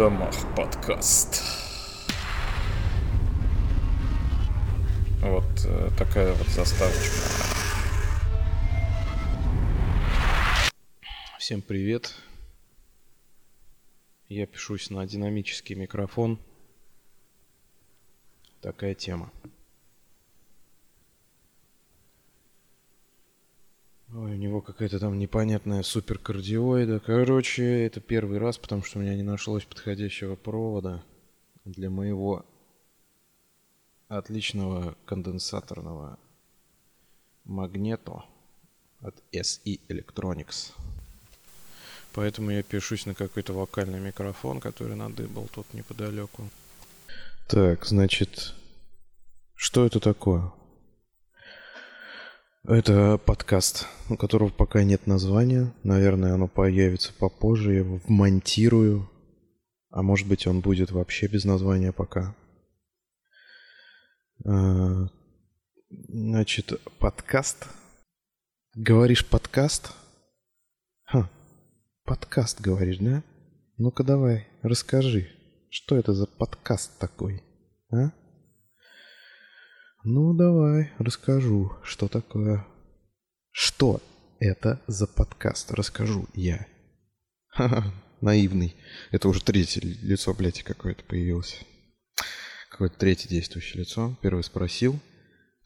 домах подкаст. Вот э, такая вот заставочка. Всем привет. Я пишусь на динамический микрофон. Такая тема. Ой, у него какая-то там непонятная суперкардиоида. Короче, это первый раз, потому что у меня не нашлось подходящего провода для моего отличного конденсаторного магнето от SE Electronics. Поэтому я пишусь на какой-то вокальный микрофон, который надыбал тут неподалеку. Так, значит, что это такое? Это подкаст, у которого пока нет названия. Наверное, оно появится попозже. Я его вмонтирую. А может быть, он будет вообще без названия пока. А, значит, подкаст. Говоришь подкаст? Ха, подкаст говоришь, да? Ну-ка давай, расскажи, что это за подкаст такой, а? Ну, давай, расскажу, что такое. Что это за подкаст? Расскажу я. Ха-ха, наивный. Это уже третье лицо, блядь, какое-то появилось. Какое-то третье действующее лицо. Первый спросил.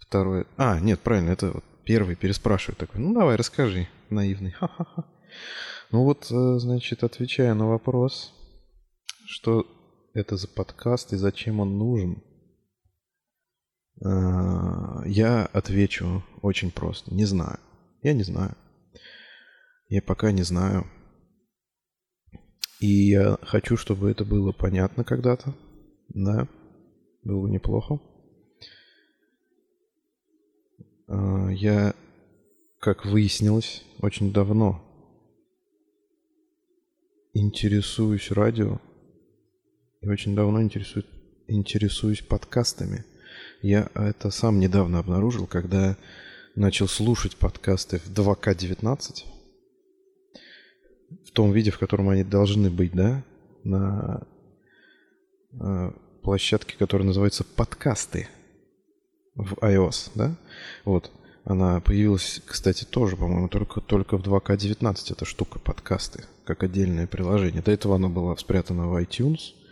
Второй... А, нет, правильно, это вот первый переспрашивает такой. Ну, давай, расскажи, наивный. Ха-ха-ха. Ну вот, э, значит, отвечая на вопрос, что это за подкаст и зачем он нужен – я отвечу очень просто. Не знаю. Я не знаю. Я пока не знаю. И я хочу, чтобы это было понятно когда-то. Да, было неплохо. Э, я, как выяснилось, очень давно интересуюсь радио и очень давно интересуюсь, интересуюсь подкастами – я это сам недавно обнаружил, когда начал слушать подкасты в 2К19 в том виде, в котором они должны быть, да, на э, площадке, которая называется подкасты в iOS, да, вот. Она появилась, кстати, тоже, по-моему, только, только в 2К19 эта штука подкасты, как отдельное приложение. До этого она была спрятана в iTunes –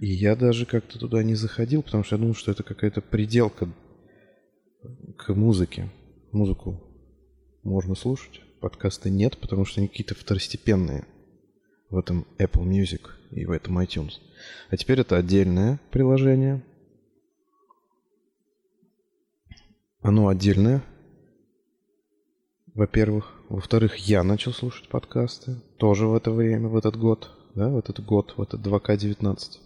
и я даже как-то туда не заходил, потому что я думал, что это какая-то приделка к музыке. Музыку можно слушать, подкасты нет, потому что они какие-то второстепенные в этом Apple Music и в этом iTunes. А теперь это отдельное приложение. Оно отдельное, во-первых. Во-вторых, я начал слушать подкасты тоже в это время, в этот год, да, в этот год, в этот 2К19.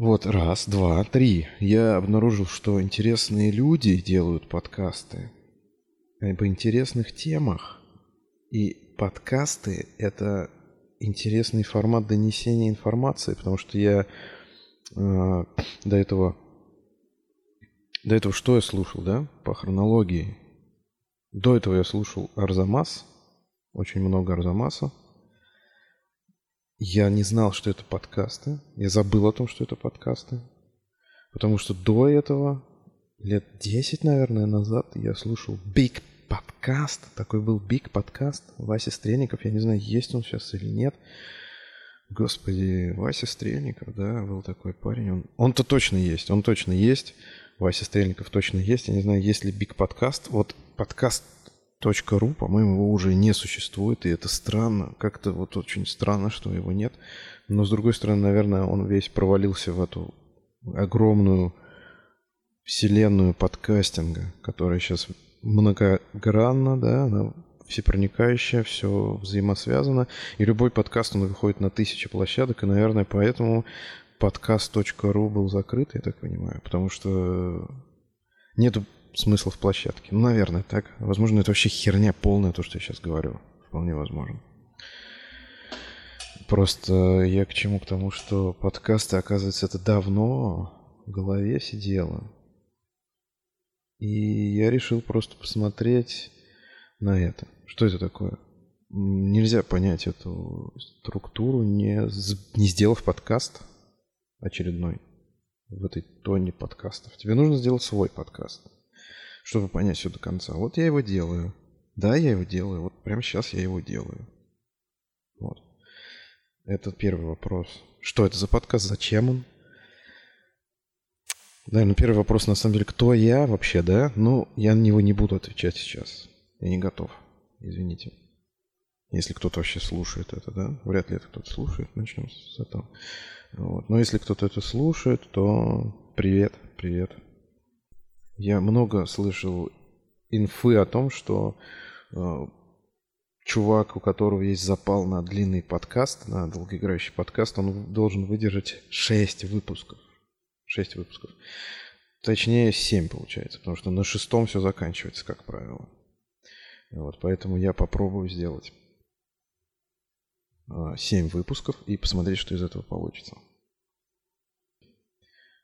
Вот, раз, два, три. Я обнаружил, что интересные люди делают подкасты по интересных темах. И подкасты — это интересный формат донесения информации, потому что я э, до этого... До этого что я слушал, да, по хронологии? До этого я слушал Арзамас, очень много Арзамаса. Я не знал, что это подкасты. Я забыл о том, что это подкасты. Потому что до этого, лет 10, наверное, назад, я слушал Big подкаст. Такой был Big подкаст. Вася Стрельников. Я не знаю, есть он сейчас или нет. Господи, Вася Стрельников, да, был такой парень. Он, он-то точно есть, он точно есть. Вася Стрельников точно есть. Я не знаю, есть ли Big подкаст. Вот подкаст .ру, по-моему, его уже не существует, и это странно. Как-то вот очень странно, что его нет. Но, с другой стороны, наверное, он весь провалился в эту огромную вселенную подкастинга, которая сейчас многогранна, да, она всепроникающая, все взаимосвязано. И любой подкаст, он выходит на тысячи площадок, и, наверное, поэтому подкаст.ру был закрыт, я так понимаю, потому что нету смысл в площадке. Ну, наверное, так. Возможно, это вообще херня полная, то, что я сейчас говорю. Вполне возможно. Просто я к чему? К тому, что подкасты, оказывается, это давно в голове сидело. И я решил просто посмотреть на это. Что это такое? нельзя понять эту структуру, не, не сделав подкаст очередной в этой тоне подкастов. Тебе нужно сделать свой подкаст, чтобы понять все до конца. Вот я его делаю. Да, я его делаю. Вот прямо сейчас я его делаю. Вот. Это первый вопрос. Что это за подкаст? Зачем он? Наверное, первый вопрос на самом деле, кто я вообще, да? Ну, я на него не буду отвечать сейчас. Я не готов. Извините. Если кто-то вообще слушает это, да? Вряд ли это кто-то слушает. Начнем с этого. Вот. Но если кто-то это слушает, то привет, привет. Я много слышал инфы о том, что э, чувак, у которого есть запал на длинный подкаст, на долгоиграющий подкаст, он должен выдержать 6 выпусков. 6 выпусков. Точнее, 7 получается, потому что на шестом все заканчивается, как правило. Вот, поэтому я попробую сделать 7 а, выпусков и посмотреть, что из этого получится.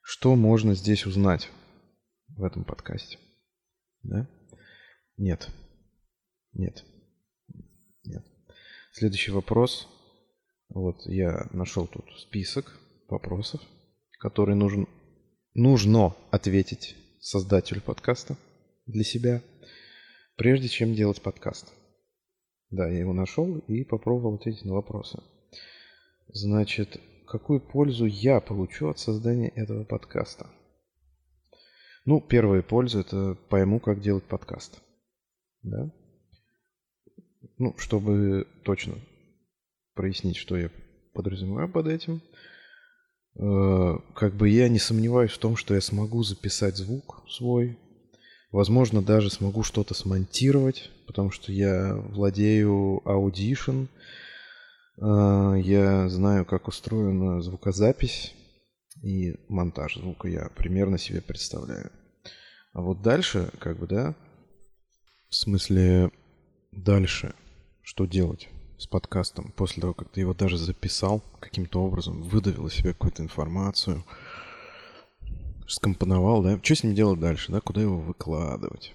Что можно здесь узнать в этом подкасте? Да? Нет. Нет. Нет. Следующий вопрос. Вот я нашел тут список вопросов, которые нужен, нужно ответить создателю подкаста для себя, прежде чем делать подкаст. Да, я его нашел и попробовал ответить на вопросы. Значит, какую пользу я получу от создания этого подкаста? Ну, первая польза – это пойму, как делать подкаст. Да? Ну, чтобы точно прояснить, что я подразумеваю под этим, э, как бы я не сомневаюсь в том, что я смогу записать звук свой, Возможно, даже смогу что-то смонтировать, потому что я владею Audition, а, я знаю, как устроена звукозапись и монтаж звука я примерно себе представляю. А вот дальше, как бы, да, в смысле дальше, что делать с подкастом? После того, как ты его даже записал каким-то образом, выдавил из себя какую-то информацию – скомпоновал, да, что с ним делать дальше, да, куда его выкладывать,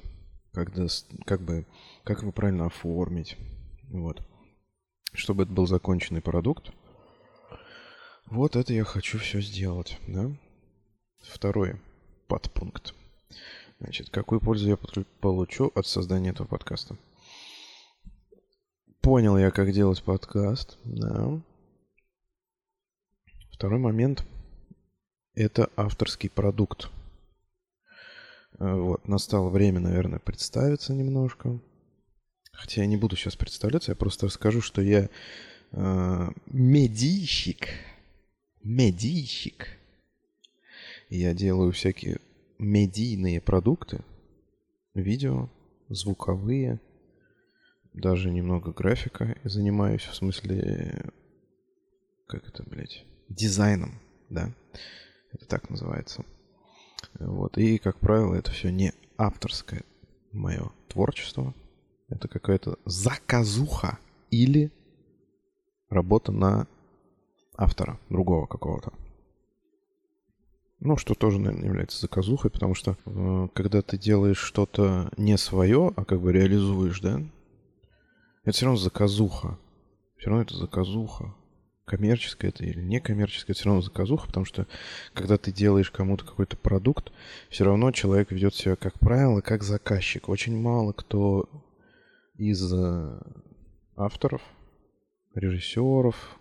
когда, как бы, как его правильно оформить, вот, чтобы это был законченный продукт. Вот это я хочу все сделать, да. Второй подпункт. Значит, какую пользу я получу от создания этого подкаста? Понял я, как делать подкаст, да. Второй момент – это авторский продукт. Э, вот, настало время, наверное, представиться немножко. Хотя я не буду сейчас представляться, я просто расскажу, что я э, медийщик. Медийщик. Я делаю всякие медийные продукты. Видео, звуковые, даже немного графика занимаюсь, в смысле, как это, блядь, дизайном, да. Это так называется. Вот. И, как правило, это все не авторское мое творчество. Это какая-то заказуха или работа на автора другого какого-то. Ну, что тоже, наверное, является заказухой, потому что э, когда ты делаешь что-то не свое, а как бы реализуешь, да, это все равно заказуха. Все равно это заказуха коммерческое это или некоммерческое, все равно заказуха, потому что когда ты делаешь кому-то какой-то продукт, все равно человек ведет себя, как правило, как заказчик. Очень мало кто из э, авторов, режиссеров,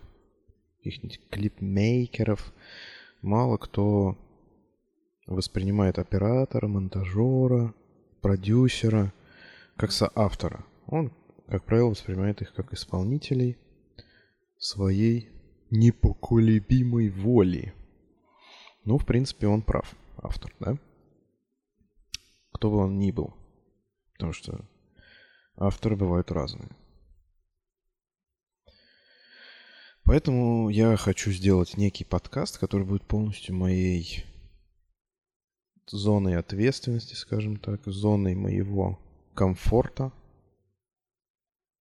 каких-нибудь клипмейкеров, мало кто воспринимает оператора, монтажера, продюсера как соавтора. Он, как правило, воспринимает их как исполнителей своей непоколебимой воли. Ну, в принципе, он прав, автор, да? Кто бы он ни был. Потому что авторы бывают разные. Поэтому я хочу сделать некий подкаст, который будет полностью моей зоной ответственности, скажем так, зоной моего комфорта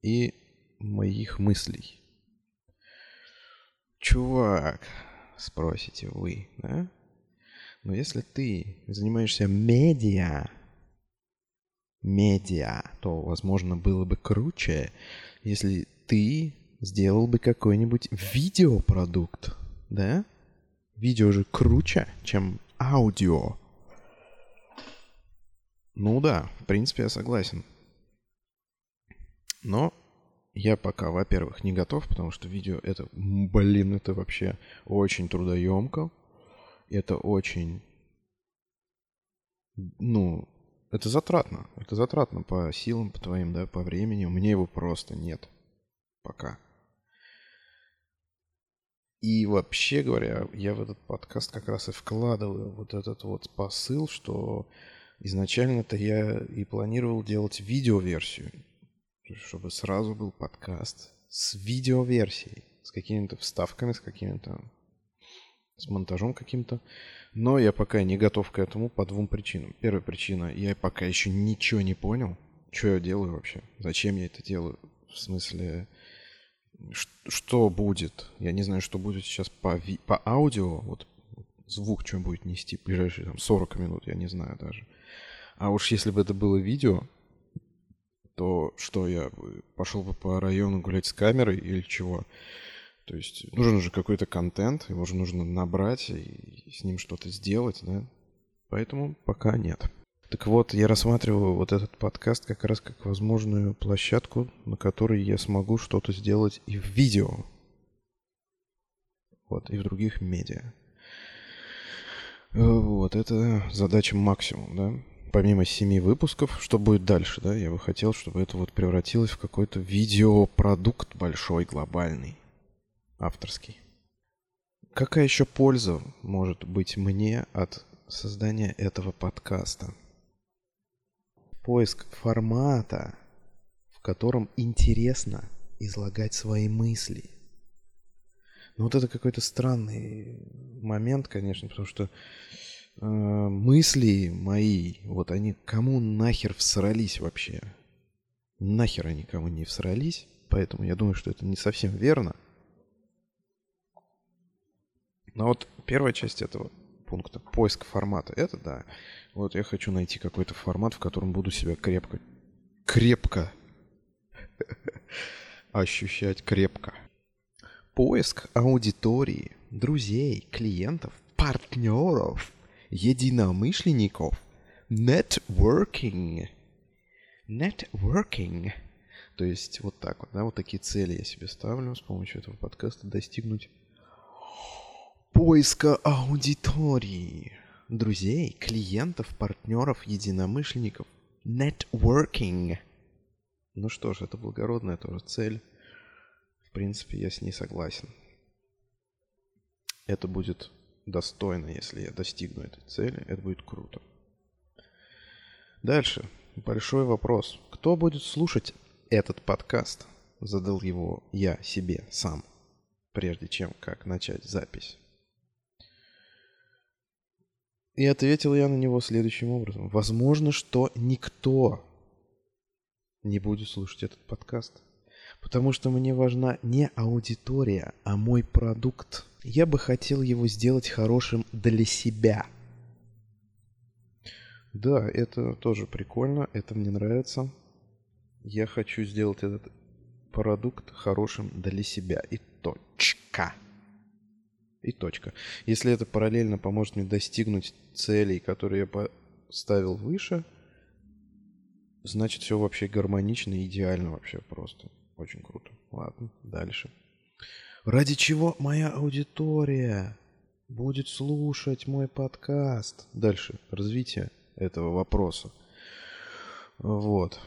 и моих мыслей. Чувак, спросите вы, да? Но если ты занимаешься медиа, медиа, то, возможно, было бы круче, если ты сделал бы какой-нибудь видеопродукт, да? Видео же круче, чем аудио. Ну да, в принципе, я согласен. Но я пока, во-первых, не готов, потому что видео это, блин, это вообще очень трудоемко. Это очень, ну, это затратно. Это затратно по силам, по твоим, да, по времени. У меня его просто нет. Пока. И вообще говоря, я в этот подкаст как раз и вкладываю вот этот вот посыл, что изначально-то я и планировал делать видеоверсию, чтобы сразу был подкаст с видеоверсией, с какими-то вставками, с какими-то с монтажом каким-то. Но я пока не готов к этому по двум причинам. Первая причина, я пока еще ничего не понял, что я делаю вообще, зачем я это делаю. В смысле, что будет. Я не знаю, что будет сейчас по, ви- по аудио. Вот звук что будет нести в ближайшие там, 40 минут, я не знаю даже. А уж если бы это было видео, то что я пошел бы по району гулять с камерой или чего? То есть нужен же какой-то контент, его же нужно набрать и с ним что-то сделать, да? Поэтому пока нет. Так вот, я рассматриваю вот этот подкаст как раз как возможную площадку, на которой я смогу что-то сделать и в видео. Вот, и в других медиа. Э, вот, это задача максимум, да. Помимо семи выпусков, что будет дальше, да, я бы хотел, чтобы это вот превратилось в какой-то видеопродукт большой, глобальный, авторский. Какая еще польза может быть мне от создания этого подкаста? Поиск формата, в котором интересно излагать свои мысли. Ну вот это какой-то странный момент, конечно, потому что э, мысли мои, вот они кому нахер всрались вообще? Нахер они кому не всрались, поэтому я думаю, что это не совсем верно. Но вот первая часть этого пункта, поиск формата, это да. Вот я хочу найти какой-то формат, в котором буду себя крепко, крепко ощущать крепко. Поиск аудитории, друзей, клиентов, партнеров, единомышленников, networking. Networking. То есть вот так вот, да, вот такие цели я себе ставлю с помощью этого подкаста достигнуть поиска аудитории друзей, клиентов, партнеров, единомышленников. Networking. Ну что ж, это благородная тоже цель. В принципе, я с ней согласен. Это будет достойно, если я достигну этой цели. Это будет круто. Дальше. Большой вопрос. Кто будет слушать этот подкаст? Задал его я себе сам, прежде чем как начать запись. И ответил я на него следующим образом. Возможно, что никто не будет слушать этот подкаст. Потому что мне важна не аудитория, а мой продукт. Я бы хотел его сделать хорошим для себя. Да, это тоже прикольно, это мне нравится. Я хочу сделать этот продукт хорошим для себя. И точка. И точка. Если это параллельно поможет мне достигнуть целей, которые я поставил выше, значит все вообще гармонично и идеально вообще просто. Очень круто. Ладно, дальше. Ради чего моя аудитория будет слушать мой подкаст? Дальше. Развитие этого вопроса. Вот.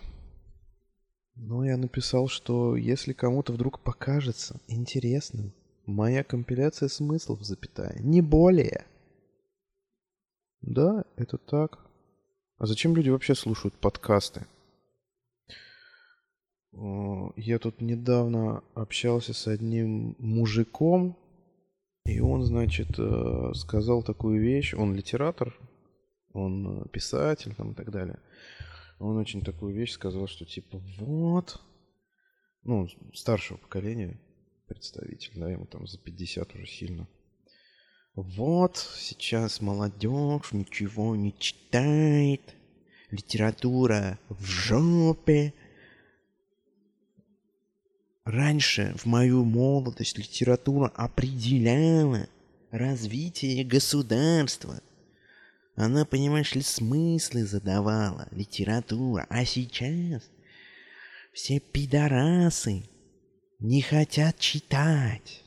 Ну, я написал, что если кому-то вдруг покажется интересным Моя компиляция смыслов, запятая. Не более. Да, это так. А зачем люди вообще слушают подкасты? Я тут недавно общался с одним мужиком, и он, значит, э, сказал такую вещь. Он литератор, он писатель там и так далее. Он очень такую вещь сказал, что типа вот, ну, старшего поколения, представитель, да, ему там за 50 уже сильно. Вот, сейчас молодежь ничего не читает, литература в жопе. раньше, в мою молодость, литература определяла развитие государства. Она, понимаешь ли, смыслы задавала, литература. А сейчас все пидорасы не хотят читать.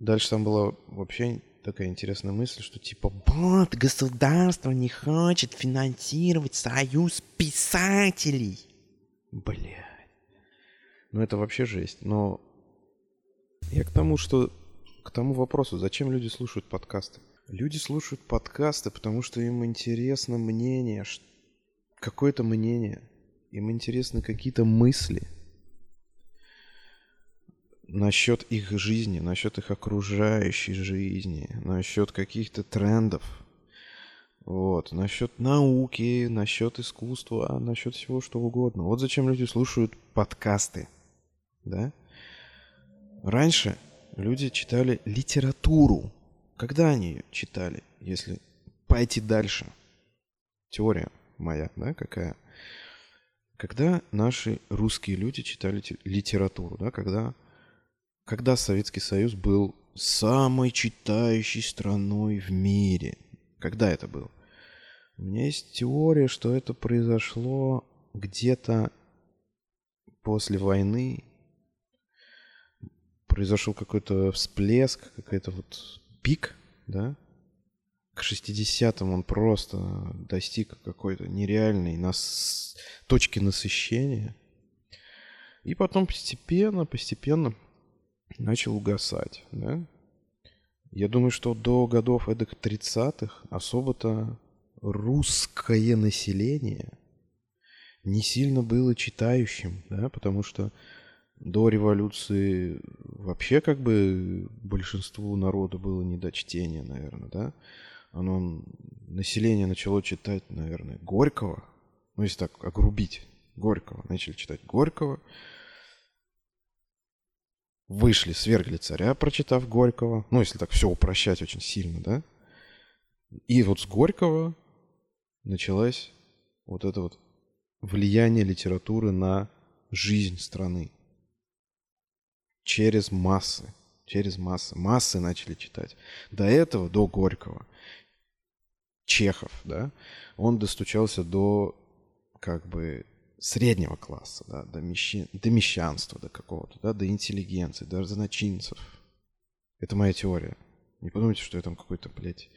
Дальше там была вообще такая интересная мысль, что типа вот государство не хочет финансировать союз писателей. Блядь. Ну это вообще жесть. Но я к тому, что к тому вопросу, зачем люди слушают подкасты? Люди слушают подкасты, потому что им интересно мнение, какое-то мнение. Им интересны какие-то мысли насчет их жизни, насчет их окружающей жизни, насчет каких-то трендов. Вот, насчет науки, насчет искусства, насчет всего что угодно. Вот зачем люди слушают подкасты да? Раньше люди читали литературу. Когда они ее читали, если пойти дальше? Теория моя, да, какая? Когда наши русские люди читали литературу, да, когда, когда Советский Союз был самой читающей страной в мире. Когда это было? У меня есть теория, что это произошло где-то после войны произошел какой-то всплеск, какой-то вот пик, да, к 60-м он просто достиг какой-то нереальной нас... точки насыщения. И потом постепенно, постепенно начал угасать, да. Я думаю, что до годов эдак 30-х особо-то русское население не сильно было читающим, да, потому что до революции вообще как бы большинству народа было не до чтения, наверное, да? Оно, население начало читать, наверное, Горького. Ну, если так огрубить, Горького. Начали читать Горького. Вышли, свергли царя, прочитав Горького. Ну, если так все упрощать очень сильно, да? И вот с Горького началось вот это вот влияние литературы на жизнь страны через массы. Через массы. Массы начали читать. До этого, до Горького, Чехов, да, он достучался до как бы среднего класса, да, до, мещи, до мещанства, до какого-то, да, до интеллигенции, до начинцев. Это моя теория. Не подумайте, что я там какой-то, блядь...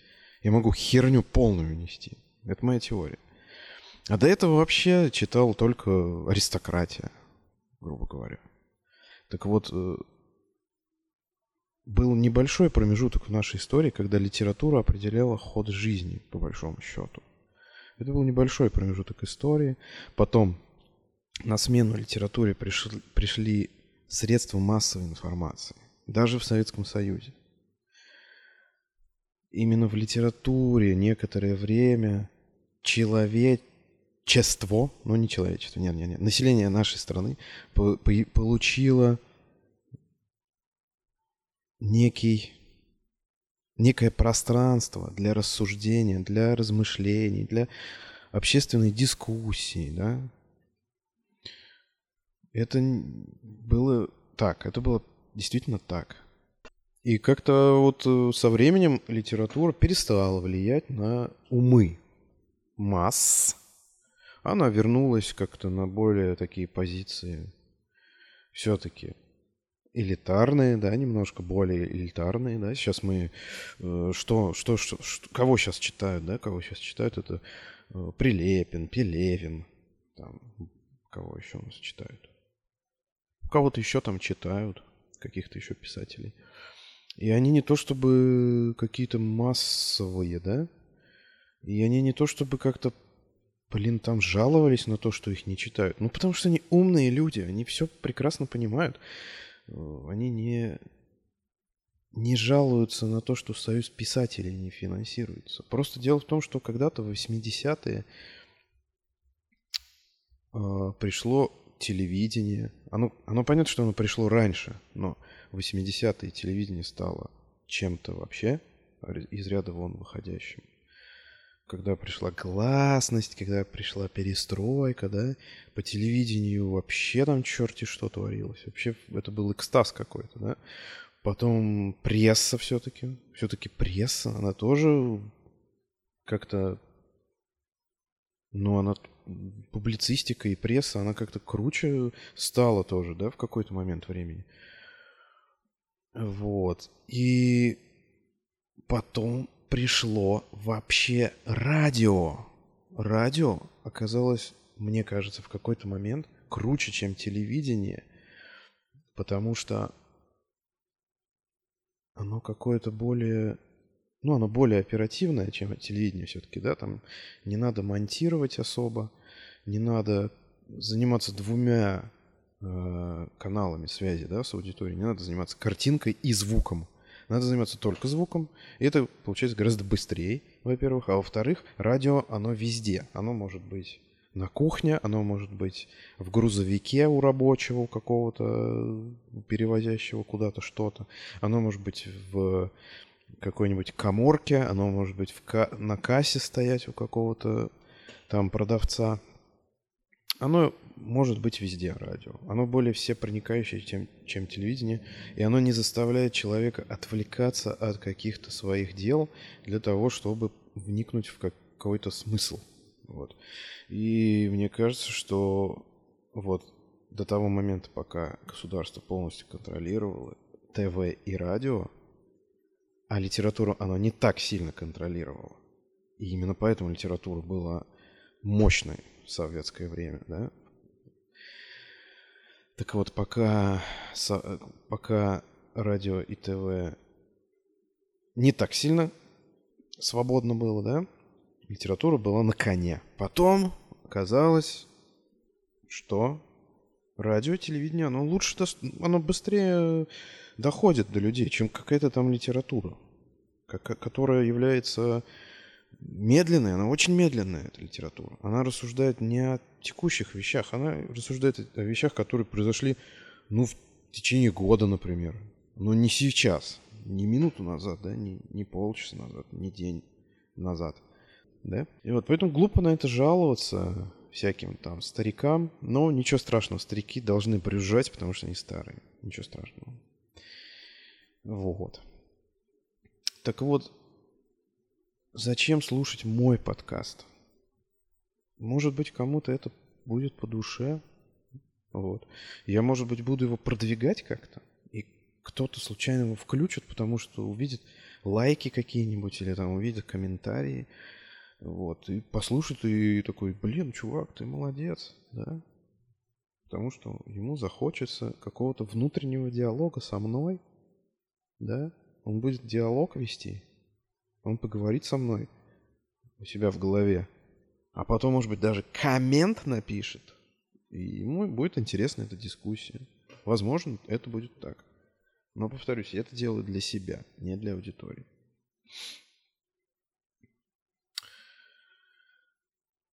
Я могу херню полную нести. Это моя теория. А до этого вообще читал только аристократия, грубо говоря. Так вот, э, был небольшой промежуток в нашей истории, когда литература определяла ход жизни, по большому счету. Это был небольшой промежуток истории. Потом на смену литературе пришли, пришли средства массовой информации, даже в Советском Союзе. Именно в литературе некоторое время человечество, ну не человечество, нет, нет, нет, население нашей страны получило некий, некое пространство для рассуждения, для размышлений, для общественной дискуссии, да. Это было так, это было действительно так. И как-то вот э, со временем литература перестала влиять на умы масс. Она вернулась как-то на более такие позиции все-таки элитарные, да, немножко более элитарные, да. Сейчас мы э, что, что, что, что, кого сейчас читают, да, кого сейчас читают, это э, Прилепин, Пелевин, там, кого еще у нас читают. Кого-то еще там читают, каких-то еще писателей. И они не то чтобы какие-то массовые, да, и они не то чтобы как-то, блин, там жаловались на то, что их не читают. Ну, потому что они умные люди, они все прекрасно понимают. Э, они не, не жалуются на то, что Союз писателей не финансируется. Просто дело в том, что когда-то в 80-е э, пришло телевидение. Оно, оно понятно, что оно пришло раньше, но в 80-е телевидение стало чем-то вообще из ряда вон выходящим. когда пришла гласность, когда пришла перестройка, да, по телевидению вообще там черти что творилось. Вообще это был экстаз какой-то, да. Потом пресса все-таки. Все-таки пресса, она тоже как-то... Ну, она... Публицистика и пресса, она как-то круче стала тоже, да, в какой-то момент времени. Вот. И потом пришло вообще радио. Радио оказалось, мне кажется, в какой-то момент круче, чем телевидение, потому что оно какое-то более... Ну, оно более оперативное, чем телевидение все-таки, да, там не надо монтировать особо, не надо заниматься двумя э, каналами связи, да, с аудиторией, не надо заниматься картинкой и звуком. Надо заниматься только звуком. И это получается гораздо быстрее, во-первых. А во-вторых, радио, оно везде. Оно может быть на кухне, оно может быть в грузовике у рабочего, у какого-то перевозящего куда-то что-то. Оно может быть в какой-нибудь коморке, оно может быть в ка- на кассе стоять у какого-то там продавца. Оно может быть везде радио. Оно более все проникающее, чем, чем телевидение, и оно не заставляет человека отвлекаться от каких-то своих дел для того, чтобы вникнуть в какой-то смысл. Вот. И мне кажется, что вот до того момента, пока государство полностью контролировало ТВ и радио, а литературу оно не так сильно контролировало. И именно поэтому литература была мощной в советское время, да, так вот, пока, пока радио и ТВ не так сильно свободно было, да, литература была на коне. Потом оказалось, что радио, телевидение, оно лучше, оно быстрее доходит до людей, чем какая-то там литература, которая является медленная, она очень медленная, эта литература. Она рассуждает не о текущих вещах, она рассуждает о вещах, которые произошли, ну, в течение года, например. Но не сейчас, не минуту назад, да, не, не полчаса назад, не день назад, да. И вот поэтому глупо на это жаловаться всяким там старикам, но ничего страшного, старики должны брюзжать, потому что они старые, ничего страшного. Вот. Так вот, зачем слушать мой подкаст? Может быть, кому-то это будет по душе. Вот. Я, может быть, буду его продвигать как-то. И кто-то случайно его включит, потому что увидит лайки какие-нибудь или там увидит комментарии. Вот. И послушает и такой, блин, чувак, ты молодец, да? Потому что ему захочется какого-то внутреннего диалога со мной, да? Он будет диалог вести. Он поговорит со мной у себя в голове. А потом, может быть, даже коммент напишет. И ему будет интересна эта дискуссия. Возможно, это будет так. Но, повторюсь, я это делаю для себя, не для аудитории.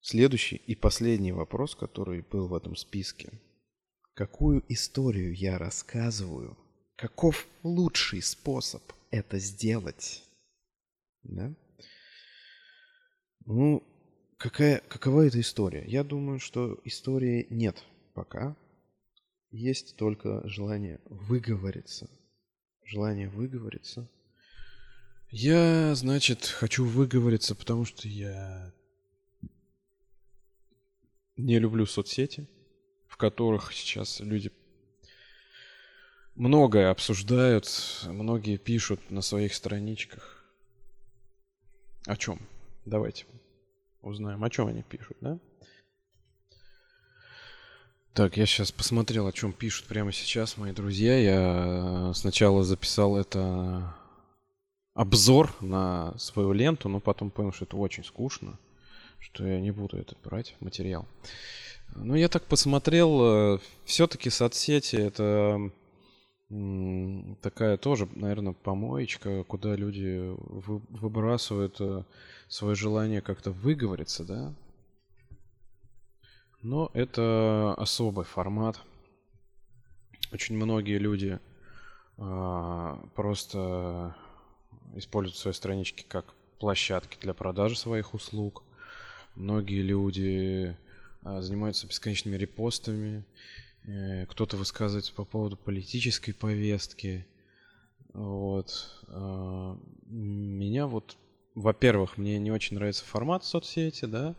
Следующий и последний вопрос, который был в этом списке. Какую историю я рассказываю? Каков лучший способ это сделать? Да? Ну, какая, какова эта история? Я думаю, что истории нет пока. Есть только желание выговориться. Желание выговориться. Я, значит, хочу выговориться, потому что я не люблю соцсети, в которых сейчас люди многое обсуждают, многие пишут на своих страничках. О чем? Давайте узнаем, о чем они пишут, да? Так, я сейчас посмотрел, о чем пишут прямо сейчас мои друзья. Я сначала записал это обзор на свою ленту, но потом понял, что это очень скучно, что я не буду этот брать материал. Ну, я так посмотрел, э, все-таки соцсети это такая тоже, наверное, помоечка, куда люди выбрасывают э, свое желание как-то выговориться, да. Но это особый формат. Очень многие люди а, просто используют свои странички как площадки для продажи своих услуг. Многие люди а, занимаются бесконечными репостами. Э, кто-то высказывается по поводу политической повестки. Вот. А, меня вот, во-первых, мне не очень нравится формат соцсети, да,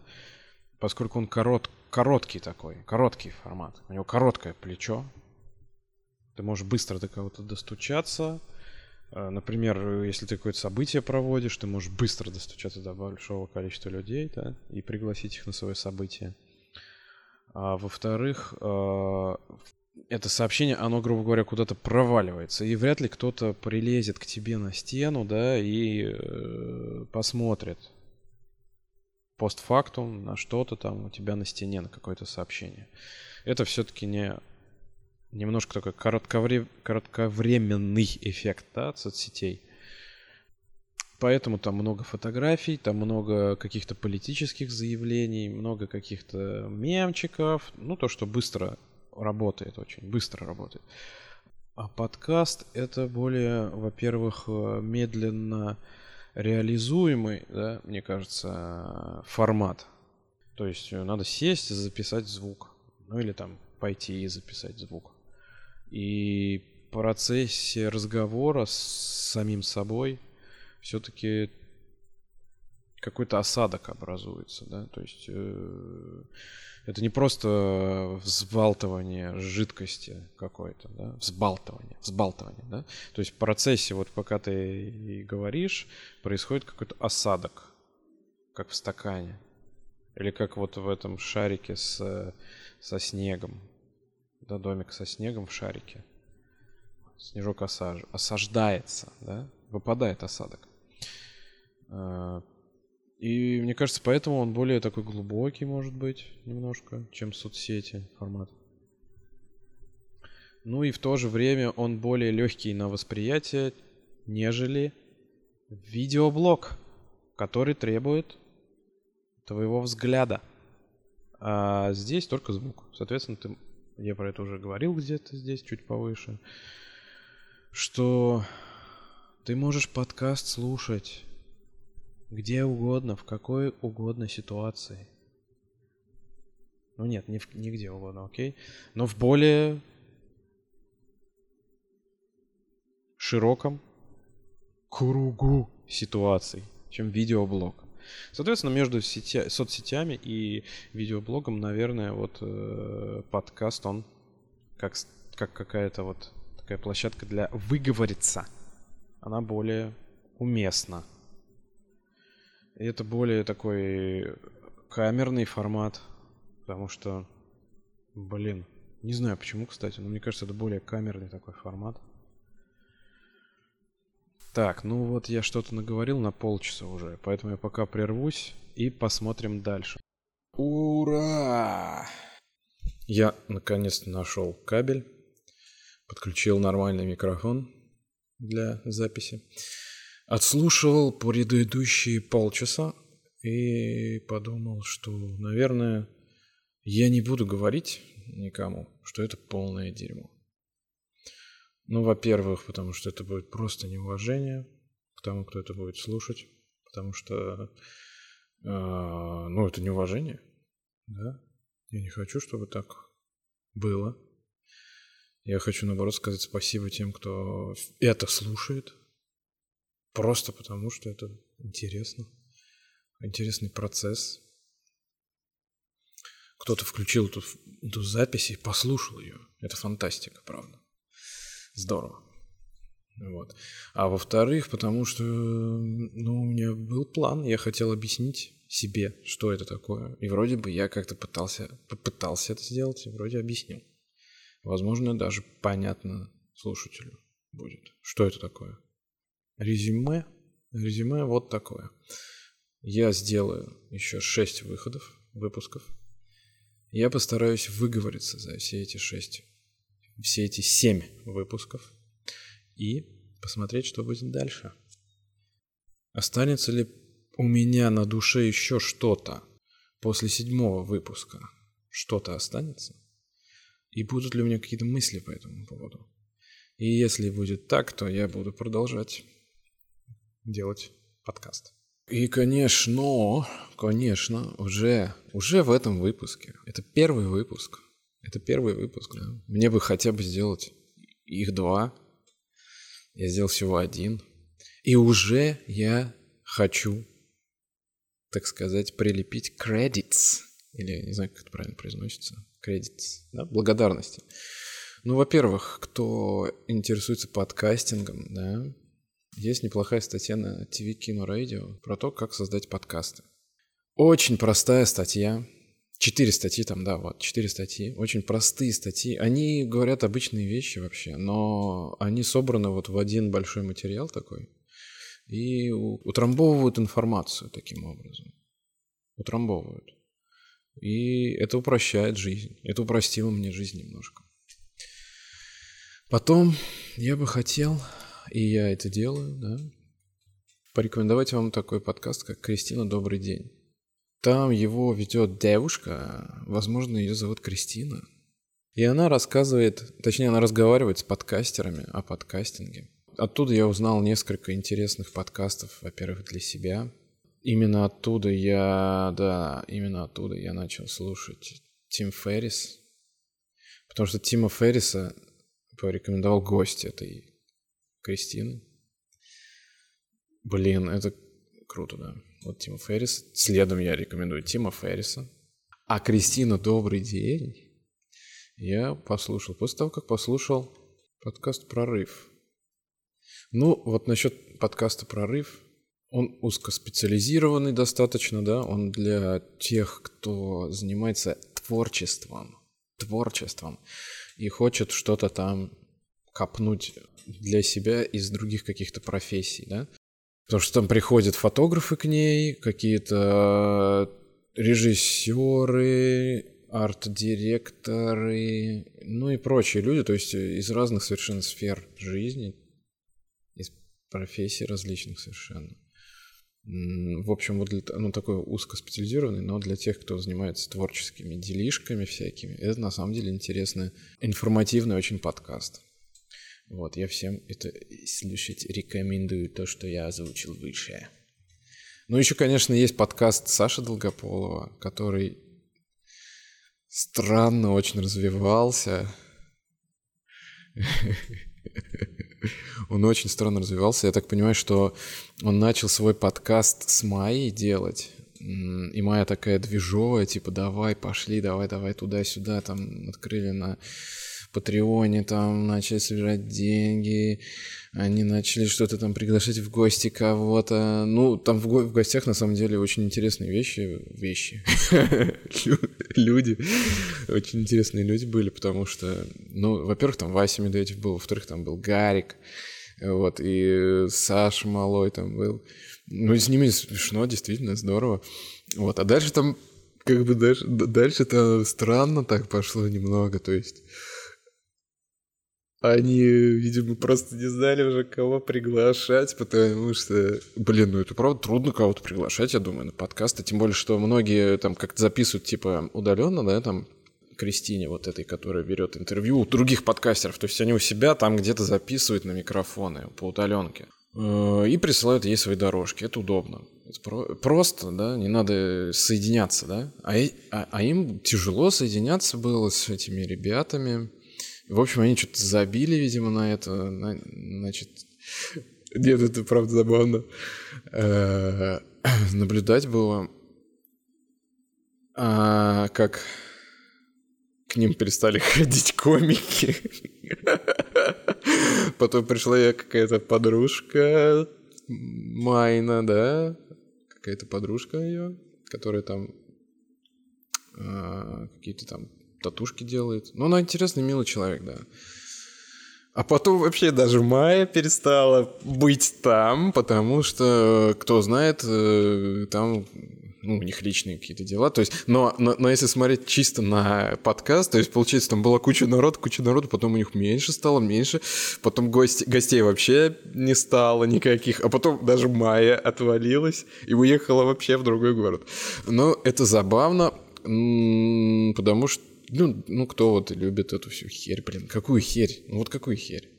поскольку он корот, короткий такой, короткий формат. У него короткое плечо. Ты можешь быстро до кого-то достучаться. А, например, если ты какое-то событие проводишь, ты можешь быстро достучаться до большого количества людей, да, и пригласить их на свое событие. А во-вторых, а, это сообщение, оно, грубо говоря, куда-то проваливается, и вряд ли кто-то прилезет к тебе на стену, да, и э, посмотрит постфактум на что-то там у тебя на стене, на какое-то сообщение. Это все-таки не немножко такой коротковре... коротковременный эффект да, от соцсетей. Поэтому там много фотографий, там много каких-то политических заявлений, много каких-то мемчиков. Ну, то, что быстро работает, очень быстро работает. А подкаст это более, во-первых, э, медленно реализуемый, да, мне кажется, формат. То есть э, надо сесть и записать звук. Ну или там пойти и записать звук. И в процессе разговора с самим собой все-таки какой-то осадок образуется, да, то есть э, это не просто взбалтывание жидкости какой-то, да, взбалтывание, взбалтывание, да, то есть в процессе, вот пока ты говоришь, происходит какой-то осадок, как в стакане, или как вот в этом шарике с, со снегом, да, домик со снегом в шарике, снежок осаж... осаждается, да, выпадает осадок. А, и мне кажется, поэтому он более такой глубокий, может быть, немножко, чем соцсети формат. Ну и в то же время он более легкий на восприятие, нежели видеоблог, который требует твоего взгляда. А здесь только звук. Соответственно, ты, я про это уже говорил где-то здесь, чуть повыше, что ты можешь подкаст слушать где угодно, в какой угодно ситуации. Ну нет, не, в, не где угодно, окей. Но в более широком кругу ситуаций, чем видеоблог. Соответственно, между сетя, соцсетями и видеоблогом, наверное, вот э, подкаст, он как, как какая-то вот такая площадка для выговориться, она более уместна. И это более такой камерный формат, потому что, блин, не знаю почему, кстати, но мне кажется, это более камерный такой формат. Так, ну вот я что-то наговорил на полчаса уже, поэтому я пока прервусь и посмотрим дальше. Ура! Я наконец-то нашел кабель, подключил нормальный микрофон для записи. Отслушивал предыдущие полчаса и подумал, что, наверное, я не буду говорить никому, что это полное дерьмо. Ну, во-первых, потому что это будет просто неуважение к тому, кто это будет слушать, потому что, э, ну, это неуважение, да. Я не хочу, чтобы так было. Я хочу, наоборот, сказать спасибо тем, кто это слушает, Просто потому, что это интересно. Интересный процесс. Кто-то включил эту, эту запись и послушал ее. Это фантастика, правда. Здорово. Вот. А во-вторых, потому что ну, у меня был план, я хотел объяснить себе, что это такое. И вроде бы я как-то пытался, попытался это сделать, и вроде объяснил. Возможно, даже понятно слушателю будет, что это такое. Резюме. Резюме вот такое. Я сделаю еще шесть выходов, выпусков. Я постараюсь выговориться за все эти шесть, все эти семь выпусков и посмотреть, что будет дальше. Останется ли у меня на душе еще что-то после седьмого выпуска? Что-то останется? И будут ли у меня какие-то мысли по этому поводу? И если будет так, то я буду продолжать делать подкаст. И, конечно, конечно, уже, уже в этом выпуске. Это первый выпуск. Это первый выпуск, да. Мне бы хотя бы сделать их два. Я сделал всего один. И уже я хочу, так сказать, прилепить credits. Или не знаю, как это правильно произносится. Credits. Да? Благодарности. Ну, во-первых, кто интересуется подкастингом, да, есть неплохая статья на TV Kino Radio про то, как создать подкасты. Очень простая статья. Четыре статьи там, да, вот, четыре статьи. Очень простые статьи. Они говорят обычные вещи вообще, но они собраны вот в один большой материал такой и утрамбовывают информацию таким образом. Утрамбовывают. И это упрощает жизнь. Это упростило мне жизнь немножко. Потом я бы хотел, и я это делаю, да, порекомендовать вам такой подкаст, как «Кристина, добрый день». Там его ведет девушка, возможно, ее зовут Кристина. И она рассказывает, точнее, она разговаривает с подкастерами о подкастинге. Оттуда я узнал несколько интересных подкастов, во-первых, для себя. Именно оттуда я, да, именно оттуда я начал слушать Тим Феррис. Потому что Тима Ферриса порекомендовал гость этой Кристины. Блин, это круто, да. Вот Тима Феррис. Следом я рекомендую Тима Ферриса. А Кристина, добрый день. Я послушал. После того, как послушал подкаст «Прорыв». Ну, вот насчет подкаста «Прорыв», он узкоспециализированный достаточно, да, он для тех, кто занимается творчеством, творчеством и хочет что-то там копнуть для себя из других каких-то профессий, да. Потому что там приходят фотографы к ней, какие-то режиссеры, арт-директоры, ну и прочие люди, то есть из разных совершенно сфер жизни, из профессий различных совершенно. В общем, вот для, ну, такой узкоспециализированный, но для тех, кто занимается творческими делишками всякими, это на самом деле интересный, информативный очень подкаст. Вот, я всем это слушать рекомендую, то, что я озвучил выше. Ну, еще, конечно, есть подкаст Саши Долгополова, который странно очень развивался. Он очень странно развивался. Я так понимаю, что он начал свой подкаст с Майей делать. И Майя такая движовая, типа, давай, пошли, давай, давай туда-сюда. Там открыли на Патреоне там начали собирать деньги, они начали что-то там приглашать в гости кого-то. Ну, там в, го- в гостях на самом деле очень интересные вещи. Вещи. Люди. Очень интересные люди были, потому что, ну, во-первых, там Вася Медведев был, во-вторых, там был Гарик, вот, и Саша Малой там был. Ну, с ними смешно, действительно, здорово. Вот, а дальше там как бы дальше, дальше-то странно так пошло немного, то есть они, видимо, просто не знали уже, кого приглашать, потому что, блин, ну это правда трудно кого-то приглашать, я думаю, на подкасты. Тем более, что многие там как-то записывают, типа, удаленно, да, там, Кристине вот этой, которая берет интервью у других подкастеров. То есть они у себя там где-то записывают на микрофоны по удаленке. Э, и присылают ей свои дорожки. Это удобно. Это про- просто, да, не надо соединяться, да. А, а, а им тяжело соединяться было с этими ребятами. В общем, они что-то забили, видимо, на это. На, значит, нет, это правда забавно. Э, наблюдать было, а, как к ним перестали ходить комики. Потом пришла я какая-то подружка Майна, да, какая-то подружка ее, которая там а, какие-то там татушки делает. Ну, она интересный, милый человек, да. А потом вообще даже Майя перестала быть там, потому что, кто знает, э, там ну, у них личные какие-то дела. То есть, но, но, но если смотреть чисто на подкаст, то есть, получается, там была куча народу, куча народу, потом у них меньше стало, меньше. Потом гости, гостей вообще не стало никаких. А потом даже Майя отвалилась и уехала вообще в другой город. Но это забавно, потому что ну, ну, кто вот любит эту всю херь, блин? Какую херь? Ну, вот какую херь?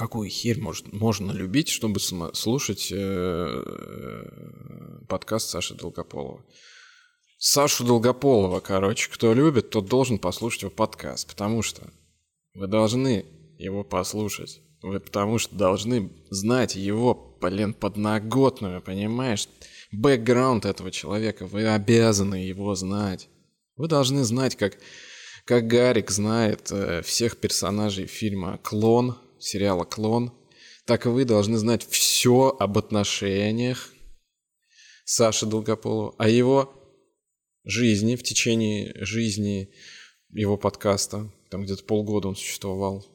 какую херь может, можно любить, чтобы см- слушать э, подкаст Саши Долгополова? Сашу Долгополова, короче, кто любит, тот должен послушать его подкаст, потому что вы должны его послушать. Вы потому что должны знать его, блин, подноготную, понимаешь? Бэкграунд этого человека, вы обязаны его знать. Вы должны знать, как, как Гарик знает э, всех персонажей фильма «Клон», сериала «Клон», так и вы должны знать все об отношениях Саши Долгополова, о его жизни, в течение жизни его подкаста, там где-то полгода он существовал.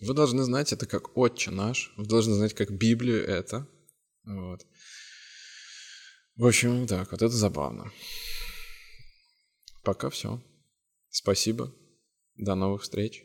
Вы должны знать это как «Отче наш», вы должны знать как Библию это. Вот. В общем, так, вот это забавно. Пока все. Спасибо. До новых встреч.